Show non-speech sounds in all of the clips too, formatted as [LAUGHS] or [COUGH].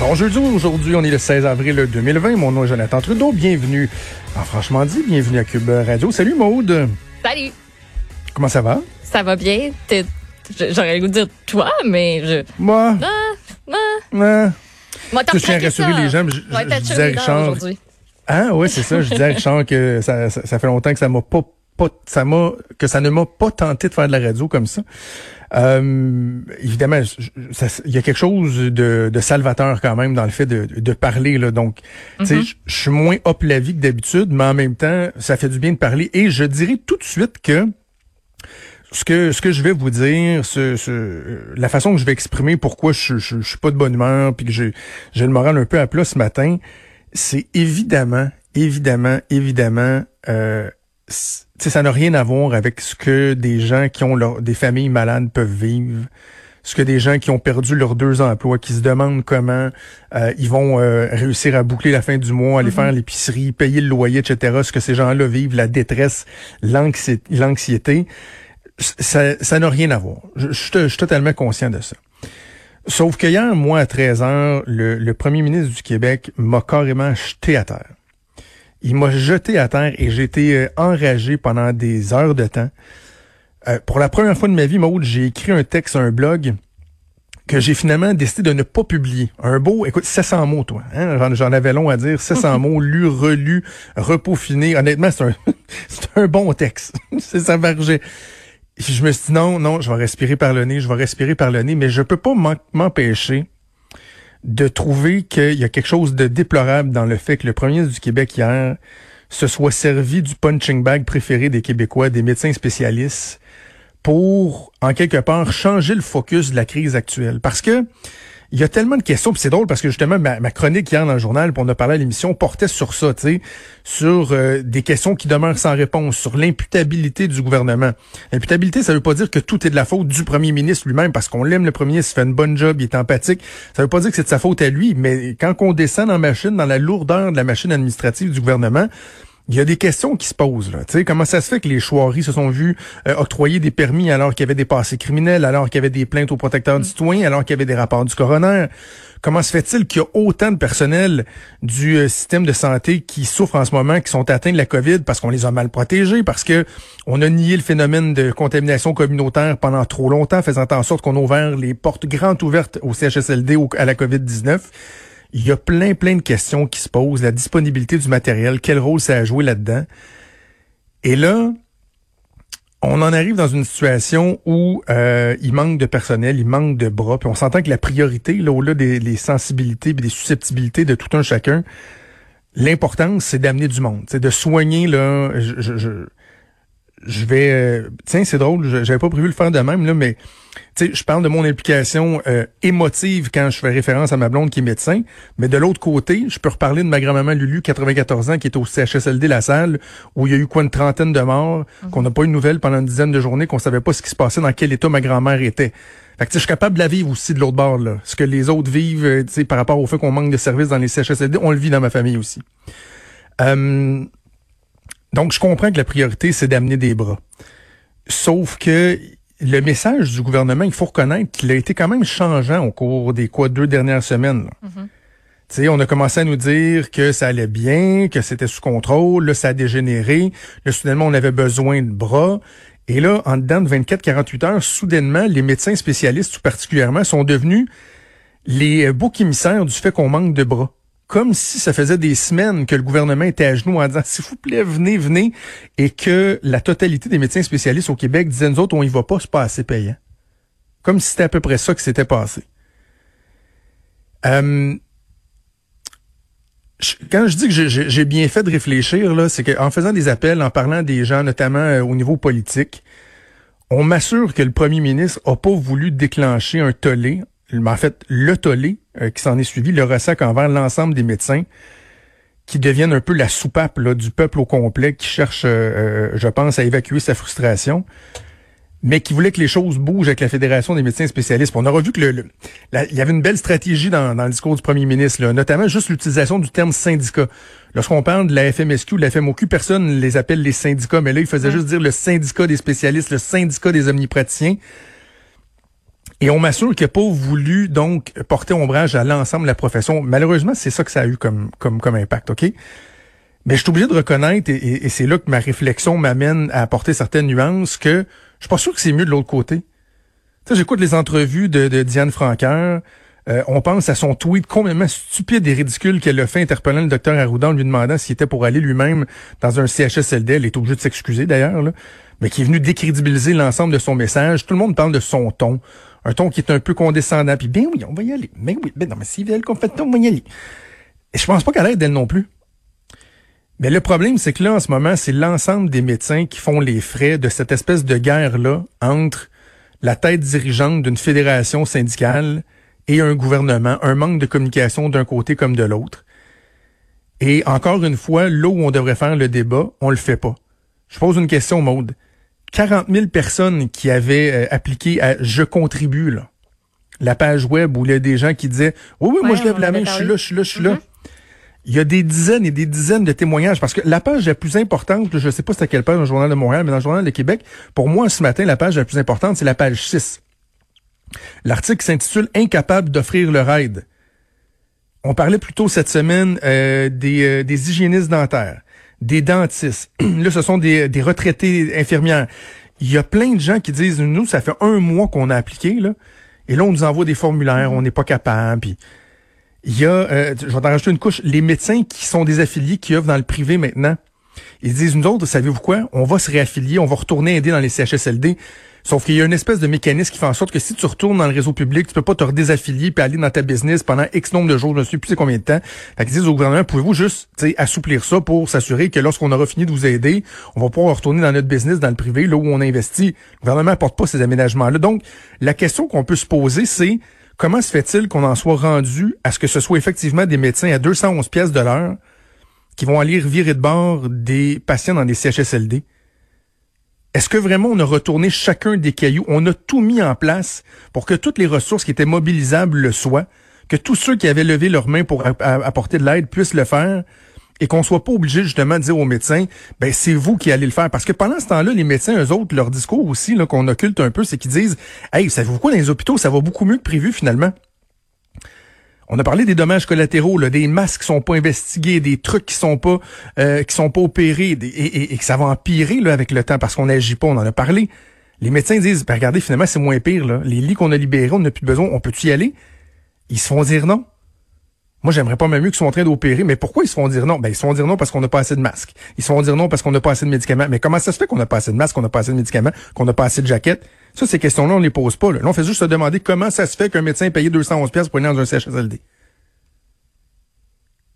Bon jeudi, aujourd'hui, on est le 16 avril 2020. Mon nom est Jonathan Trudeau. Bienvenue en Franchement dit, bienvenue à Cube Radio. Salut Maude. Salut. Comment ça va? Ça va bien? J'aurais le goût de dire toi, mais je. Moi, Ah, ah. ah. Moi, Je tiens à rassurer ça. les gens, je- je t'as disais à Richard- aujourd'hui. Ah oui, c'est ça. Je disais à Richard que ça, ça, ça fait longtemps que ça m'a pas, pas ça m'a que ça ne m'a pas tenté de faire de la radio comme ça. Euh, évidemment, il y a quelque chose de, de salvateur quand même dans le fait de, de parler là. Donc, tu sais, Mhm. je suis moins hop la vie que d'habitude, mais en même temps, ça fait du bien de parler. Et je dirais tout de suite que ce que ce que je vais vous dire, ce, ce- la façon que je vais exprimer pourquoi je, je, je suis pas de bonne humeur puis que j'ai j'ai le moral un peu à plat ce matin, c'est évidemment, évidemment, évidemment, euh, ça n'a rien à voir avec ce que des gens qui ont leur, des familles malades peuvent vivre, ce que des gens qui ont perdu leurs deux emplois, qui se demandent comment euh, ils vont euh, réussir à boucler la fin du mois, aller faire l'épicerie, payer le loyer, etc. Ce que ces gens-là vivent, la détresse, l'anxi- l'anxiété, ça ça n'a rien à voir. Je suis totalement conscient de ça. Sauf que hier, moi, à 13 heures, le, le premier ministre du Québec m'a carrément jeté à terre. Il m'a jeté à terre et j'ai été euh, enragé pendant des heures de temps. Euh, pour la première fois de ma vie, Maud, j'ai écrit un texte, un blog que j'ai finalement décidé de ne pas publier. Un beau, écoute, 700 mots, toi. Hein? J'en, j'en avais long à dire. 700 [LAUGHS] mots, lus, relus, repeaufinés. Honnêtement, c'est un, [LAUGHS] c'est un bon texte. c'est [LAUGHS] ça margeait. Puis je me suis dit non, non, je vais respirer par le nez, je vais respirer par le nez, mais je peux pas m'empêcher de trouver qu'il y a quelque chose de déplorable dans le fait que le premier du Québec hier se soit servi du punching bag préféré des Québécois, des médecins spécialistes, pour, en quelque part, changer le focus de la crise actuelle. Parce que il y a tellement de questions, puis c'est drôle parce que justement, ma, chronique hier dans le journal, puis on a parlé à l'émission, portait sur ça, tu sais, sur euh, des questions qui demeurent sans réponse, sur l'imputabilité du gouvernement. L'imputabilité, ça veut pas dire que tout est de la faute du premier ministre lui-même, parce qu'on l'aime, le premier ministre, il fait une bonne job, il est empathique. Ça veut pas dire que c'est de sa faute à lui, mais quand on descend dans la machine, dans la lourdeur de la machine administrative du gouvernement, il y a des questions qui se posent. Là. Tu sais, comment ça se fait que les chouaries se sont vues euh, octroyer des permis alors qu'il y avait des passés criminels, alors qu'il y avait des plaintes aux protecteurs du citoyen, alors qu'il y avait des rapports du coroner? Comment se fait-il qu'il y a autant de personnel du euh, système de santé qui souffrent en ce moment, qui sont atteints de la COVID parce qu'on les a mal protégés, parce que on a nié le phénomène de contamination communautaire pendant trop longtemps, faisant en sorte qu'on a ouvert les portes grandes ouvertes au CHSLD ou à la COVID-19? Il y a plein, plein de questions qui se posent. La disponibilité du matériel, quel rôle ça a joué là-dedans. Et là, on en arrive dans une situation où euh, il manque de personnel, il manque de bras, puis on s'entend que la priorité, là, au-delà des sensibilités et des susceptibilités de tout un chacun, l'importance, c'est d'amener du monde, c'est de soigner, là, je, je, je, je vais... euh, tiens, c'est drôle, je- j'avais pas prévu le faire de même, là, mais tu sais, je parle de mon implication euh, émotive quand je fais référence à ma blonde qui est médecin, mais de l'autre côté, je peux reparler de ma grand-maman Lulu, 94 ans, qui est au CHSLD La Salle, où il y a eu quoi une trentaine de morts, qu'on n'a pas eu de nouvelles pendant une dizaine de journées, qu'on savait pas ce qui se passait, dans quel état ma grand-mère était. Fait que tu sais, je suis capable de la vivre aussi de l'autre bord, là. Ce que les autres vivent, euh, tu sais, par rapport au fait qu'on manque de services dans les CHSLD, on le vit dans ma famille aussi. Euh, donc, je comprends que la priorité, c'est d'amener des bras. Sauf que le message du gouvernement, il faut reconnaître qu'il a été quand même changeant au cours des quoi deux dernières semaines. sais, on a commencé à nous dire que ça allait bien, que c'était sous contrôle, là, ça a dégénéré, là, soudainement, on avait besoin de bras. Et là, en dedans de 24-48 heures, soudainement, les médecins spécialistes, tout particulièrement, sont devenus les euh, boucs émissaires du fait qu'on manque de bras. Comme si ça faisait des semaines que le gouvernement était à genoux en disant, s'il vous plaît, venez, venez, et que la totalité des médecins spécialistes au Québec disaient, nous autres, on y va pas, c'est pas assez payant. Comme si c'était à peu près ça qui s'était passé. Euh, quand je dis que j'ai- bien fait de réfléchir, là, c'est qu'en faisant des appels, en parlant des gens, notamment euh, au niveau politique, on m'assure que le premier ministre a pas voulu déclencher un tollé en fait, le tollé euh, qui s'en est suivi, le ressac envers l'ensemble des médecins qui deviennent un peu la soupape là, du peuple au complet qui cherche, euh, je pense, à évacuer sa frustration mais qui voulait que les choses bougent avec la Fédération des médecins spécialistes. On aura vu que le, il y avait une belle stratégie dans, dans le discours du premier ministre, là, notamment juste l'utilisation du terme syndicat. Lorsqu'on parle de la FMSQ, de la FMOQ, personne ne les appelle les syndicats, mais là, il faisait juste dire le syndicat des spécialistes, le syndicat des omnipraticiens. Et on m'assure qu'il n'a pas voulu donc porter ombrage à l'ensemble de la profession. Malheureusement, c'est ça que ça a eu comme, impact, OK? Mais je suis obligé de reconnaître, et, c'est là que ma réflexion m'amène à apporter certaines nuances, que je suis pas sûr que c'est mieux de l'autre côté. J'écoute les entrevues de, Diane Franqueur. Euh, on pense à son tweet complètement stupide et ridicule qu'elle a fait interpellant le docteur Arruda en lui demandant s'il était pour aller lui-même dans un CHSLD. Elle est obligée de s'excuser d'ailleurs, mais qui est venu décrédibiliser l'ensemble de son message. Tout le monde parle de son ton. Un ton qui est un peu condescendant. Puis bien oui, on va y aller. Mais oui, ben non, mais si elle qu'on fait on va y aller. Et je pense pas qu'elle aide d'elle non plus. Mais le problème, c'est que là, en ce moment, c'est l'ensemble des médecins qui font les frais de cette espèce de guerre-là entre la tête dirigeante d'une fédération syndicale et un gouvernement, un manque de communication d'un côté comme de l'autre. Et encore une fois, là où on devrait faire le débat, on le fait pas. Je pose une question, Maude. 40 000 personnes qui avaient euh, appliqué à Je contribue, là. La page web où il y a des gens qui disaient, oui, oui, moi je lève la main, je suis là, je suis là, je suis là. Il y a des dizaines et des dizaines de témoignages parce que la page la plus importante, je ne sais pas c'est à quelle page dans le Journal de Montréal, mais dans le Journal de Québec, pour moi ce matin, la page la plus importante, c'est la page 6. L'article s'intitule Incapable d'offrir le raid. On parlait plutôt cette semaine euh, des, euh, des hygiénistes dentaires, des dentistes. [CLEARS THROAT] Là, ce sont des, des retraités infirmières. Il y a plein de gens qui disent, nous, ça fait un mois qu'on a appliqué, là, et là, on nous envoie des formulaires, on n'est pas capable. Puis il y a, euh, je vais t'en rajouter une couche, les médecins qui sont des affiliés, qui œuvrent dans le privé maintenant. Ils disent, nous autres, savez-vous quoi? On va se réaffilier, on va retourner aider dans les CHSLD. Sauf qu'il y a une espèce de mécanisme qui fait en sorte que si tu retournes dans le réseau public, tu peux pas te redésaffilier puis aller dans ta business pendant X nombre de jours, je ne sais plus combien de temps. Fait disent au gouvernement, pouvez-vous juste assouplir ça pour s'assurer que lorsqu'on aura fini de vous aider, on va pouvoir retourner dans notre business, dans le privé, là où on investit. Le gouvernement apporte pas ces aménagements-là. Donc, la question qu'on peut se poser, c'est Comment se fait-il qu'on en soit rendu à ce que ce soit effectivement des médecins à 211 pièces de l'heure qui vont aller revirer de bord des patients dans des CHSLD? Est-ce que vraiment on a retourné chacun des cailloux? On a tout mis en place pour que toutes les ressources qui étaient mobilisables le soient, que tous ceux qui avaient levé leurs mains pour apporter de l'aide puissent le faire, et qu'on soit pas obligé justement de dire aux médecins, ben c'est vous qui allez le faire. Parce que pendant ce temps-là, les médecins, eux autres, leur discours aussi, qu'on occulte un peu, c'est qu'ils disent, hey, savez-vous quoi, dans les hôpitaux, ça va beaucoup mieux que prévu finalement? On a parlé des dommages collatéraux, là, des masques qui sont pas investigués, des trucs qui sont pas euh, qui sont pas opérés, et, que ça va empirer là, avec le temps parce qu'on n'agit pas. On en a parlé. Les médecins disent, ben regardez, finalement, c'est moins pire. Là. Les lits qu'on a libérés, on n'a plus besoin. On peut-tu y aller? Ils se font dire non. Moi, j'aimerais pas même mieux qu'ils soient en train d'opérer, mais pourquoi ils se font dire non? Ben, ils se font dire non parce qu'on n'a pas assez de masques. Ils se font dire non parce qu'on n'a pas assez de médicaments. Mais comment ça se fait qu'on n'a pas assez de masques, qu'on n'a pas assez de médicaments, qu'on n'a pas assez de jaquettes? Ça, ces questions-là, on les pose pas. Là. on fait juste se demander comment ça se fait qu'un médecin paye 211 pièces pour aller dans un CHSLD.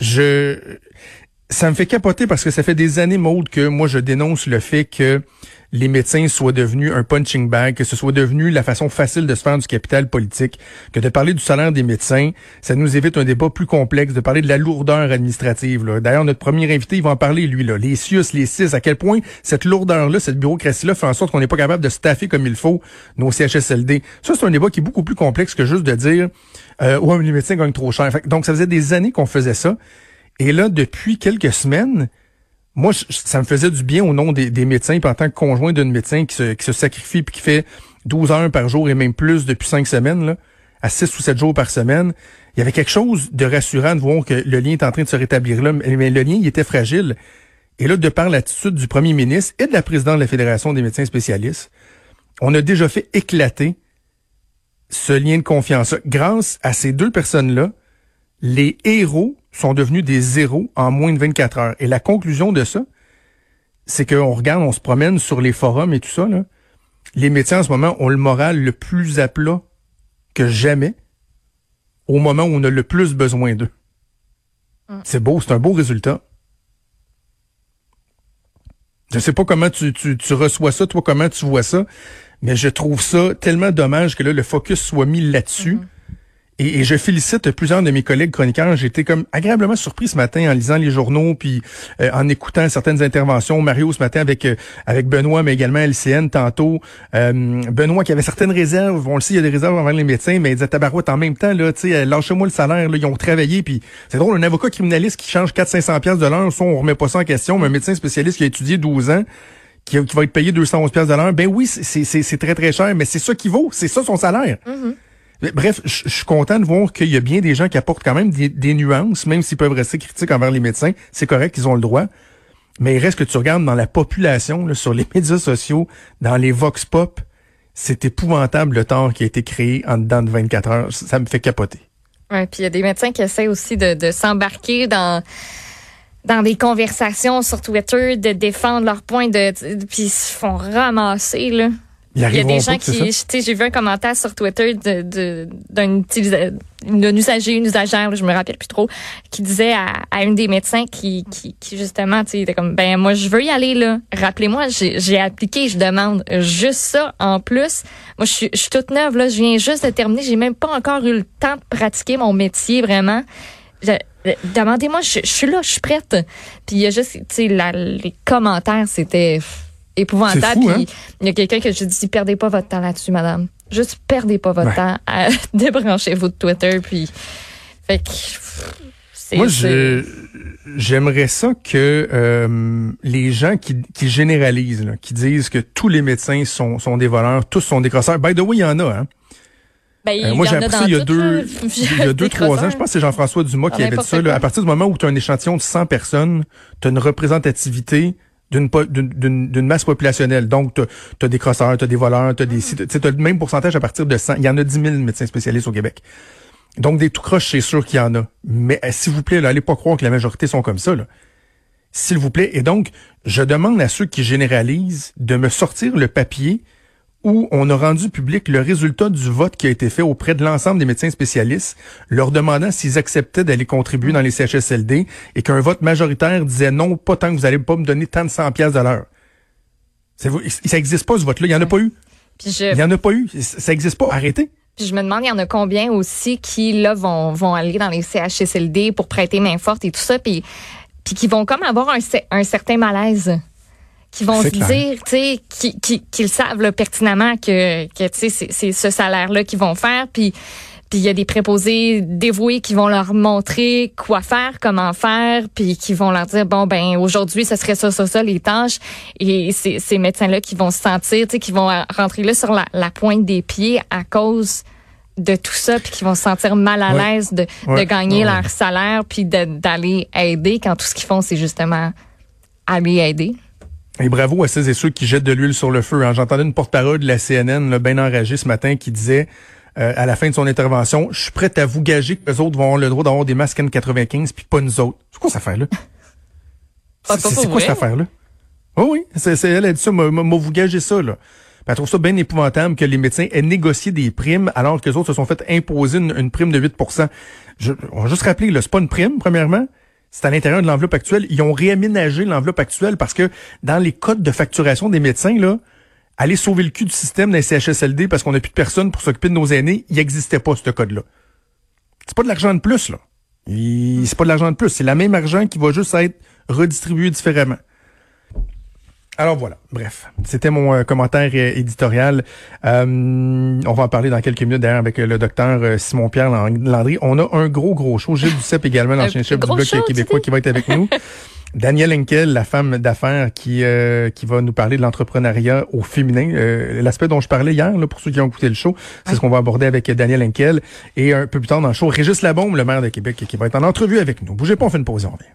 Je, ça me fait capoter parce que ça fait des années, Maude, que moi, je dénonce le fait que les médecins soient devenus un punching bag, que ce soit devenu la façon facile de se faire du capital politique, que de parler du salaire des médecins, ça nous évite un débat plus complexe, de parler de la lourdeur administrative. D'ailleurs, notre premier invité, il va en parler, lui, là, les CIUS, les CIS, à quel point cette lourdeur-là, cette bureaucratie-là fait en sorte qu'on n'est pas capable de staffer comme il faut nos CHSLD. Ça, c'est un débat qui est beaucoup plus complexe que juste de dire euh, ouais, les médecins gagnent trop cher. donc, ça faisait des années qu'on faisait ça. Et là, depuis quelques semaines, moi, ça me faisait du bien au nom des, médecins, en tant que conjoint d'une médecin qui se, qui sacrifie puis qui fait 12 heures par jour et même plus depuis cinq semaines, là, à 6 ou 7 jours par semaine. Il y avait quelque chose de rassurant de voir que le lien est en train de se rétablir là, mais le lien, était fragile. Et là, de par l'attitude du premier ministre et de la présidente de la Fédération des médecins spécialistes, on a déjà fait éclater ce lien de confiance. Grâce à ces deux personnes-là, les héros sont devenus des zéros en moins de 24 heures. Et la conclusion de ça, c'est qu'on regarde, on se promène sur les forums et tout ça. Là. Les médecins en ce moment ont le moral le plus à plat que jamais au moment où on a le plus besoin d'eux. Mm. C'est beau, c'est un beau résultat. Je sais pas comment tu, tu, tu, reçois ça, toi, comment tu vois ça, mais je trouve ça tellement dommage que là, le focus soit mis là-dessus. Mm-hmm Et, je félicite plusieurs de mes collègues chroniqueurs. J'ai été comme agréablement surpris ce matin en lisant les journaux, puis euh, en écoutant certaines interventions. Mario ce matin avec euh, avec Benoît, mais également LCN tantôt. Euh, Benoît qui avait certaines réserves. On le sait, il y a des réserves envers les médecins, mais il disait tabarouette en même temps, là, tu sais, lâchez-moi le salaire. Là, ils ont travaillé, puis c'est drôle, un avocat criminaliste qui change 400-500 pièces de l'heure, on remet pas ça en question, mais un médecin spécialiste qui a étudié 12 ans, qui, va être payé 211 pièces de l'heure, ben oui, c'est très, très cher, mais c'est ça qui vaut, c'est ça son salaire. Bref, je suis content de voir qu'il y a bien des gens qui apportent quand même des, nuances, même s'ils peuvent rester critiques envers les médecins. C'est correct, ils ont le droit. Mais il reste que tu regardes dans la population, sur les [LAUGHS] médias sociaux, dans les vox pop, c'est épouvantable le temps qui a été créé en dedans de 24 heures. Ça me fait capoter. Ouais, puis il y a des médecins qui essaient aussi de, s'embarquer dans des conversations sur Twitter, de défendre leur point de, puis ils se font ramasser là. Il y a des gens qui, tu sais, j'ai vu un commentaire sur Twitter de d'un usager, une usagère, je me rappelle plus trop, qui disait à, à une des médecins qui, qui, qui justement, tu sais, était comme, ben moi je veux y aller là. Rappelez-moi, j'ai appliqué, je demande juste ça en plus. Moi je suis, je suis toute neuve là, je viens juste de terminer, j'ai même pas encore eu le temps de pratiquer mon métier vraiment. Demandez-moi, je, je, suis là, je suis prête. Puis il y a juste, tu sais, les commentaires, c'était épouvantable. Hein? il y a quelqu'un que je dis, perdez pas votre temps là-dessus, madame. Juste perdez pas votre temps à [LAUGHS] débranchez-vous de Twitter. Puis, fait que, Moi, j'aimerais ça que euh, les gens qui, qui généralisent, qui disent que tous les médecins sont, sont des voleurs, tous sont des crosseurs. By the way, il y en a, hein. Ben, euh, moi, j'ai appris ça il y a deux, il y a [LAUGHS] deux, trois ans. Je pense que c'est Jean-François Dumas qui avait dit ça. à partir du moment où tu as un échantillon de 100 personnes, tu as une représentativité d'une masse populationnelle. Donc, tu as, des crosseurs, tu as des voleurs, tu as le même pourcentage à partir de 100. Il y en a 10 000 médecins spécialistes au Québec. Donc, des tout croches, c'est sûr qu'il y en a. Mais euh, s'il vous plaît, là, allez pas croire que la majorité sont comme ça. S'il vous plaît. Et donc, je demande à ceux qui généralisent de me sortir le papier où on a rendu public le résultat du vote qui a été fait auprès de l'ensemble des médecins spécialistes, leur demandant s'ils acceptaient d'aller contribuer dans les CHSLD et qu'un vote majoritaire disait non, pas tant que vous allez pas me donner tant de 100 pièces de l'heure. Ça n'existe pas ce vote-là, il n'y en a pas eu. Il n'y en a pas eu, ça n'existe pas, arrêtez. Puis je me demande, il y en a combien aussi qui, là, vont, vont aller dans les CHSLD pour prêter main forte et tout ça, puis, puis qui vont comme avoir un, un certain malaise? Qui vont se dire, tu sais, qui, qui, qu'ils savent là, pertinemment que, que tu sais, c'est ce salaire-là qu'ils vont faire, puis puis il y a des préposés dévoués qui vont leur montrer quoi faire, comment faire, puis qui vont leur dire bon ben aujourd'hui ce serait ça ça ça les tâches. Et ces, ces médecins-là qui vont se sentir, tu sais, qui vont rentrer là sur la, la pointe des pieds à cause de tout ça, puis qui vont se sentir mal à l'aise de, de gagner leur salaire, puis d'aller aider quand tout ce qu'ils font c'est justement aller aider. Et bravo à ceux et ceux qui jettent de l'huile sur le feu. Hein. J'entendais une porte-parole de la CNN, là, bien enragée ce matin, qui disait euh, à la fin de son intervention, je suis prête à vous gager que les autres vont avoir le droit d'avoir des masques N95, puis pas nous autres. C'est quoi cette affaire-là? C'est quoi cette affaire-là? Oh oui, c'est elle a dit ça, m'a vous gager ça, là. elle trouve ça bien épouvantable que les médecins aient négocié des primes alors que les autres se sont fait imposer une, prime de 8 je, On va juste rappeler, c'est pas une prime, premièrement c'est à l'intérieur de l'enveloppe actuelle. Ils ont réaménagé l'enveloppe actuelle parce que dans les codes de facturation des médecins, là, aller sauver le cul du système d'un CHSLD parce qu'on n'a plus de personnes pour s'occuper de nos aînés, il n'existait pas ce code-là. C'est pas de l'argent de plus, là. C'est pas de l'argent de plus. C'est la même argent qui va juste être redistribué différemment. Alors voilà, bref, c'était mon euh, commentaire euh, éditorial. Euh, on va en parler dans quelques minutes d'ailleurs avec le docteur Simon-Pierre Landry. On a un gros, gros show. Gilles Duceppe également, l'ancien chef du Bloc québécois qui va être avec nous. [LAUGHS] Danielle Henkel, la femme d'affaires qui qui va nous parler de l'entrepreneuriat au féminin, l'aspect dont je parlais hier, là, pour ceux qui ont écouté le show, c'est ce qu'on va aborder avec Danielle Henkel. Et un peu plus tard dans le show, Régis Labombe, le maire de Québec, qui va être en entrevue avec nous. Bougez pas, on fait une pause, on revient.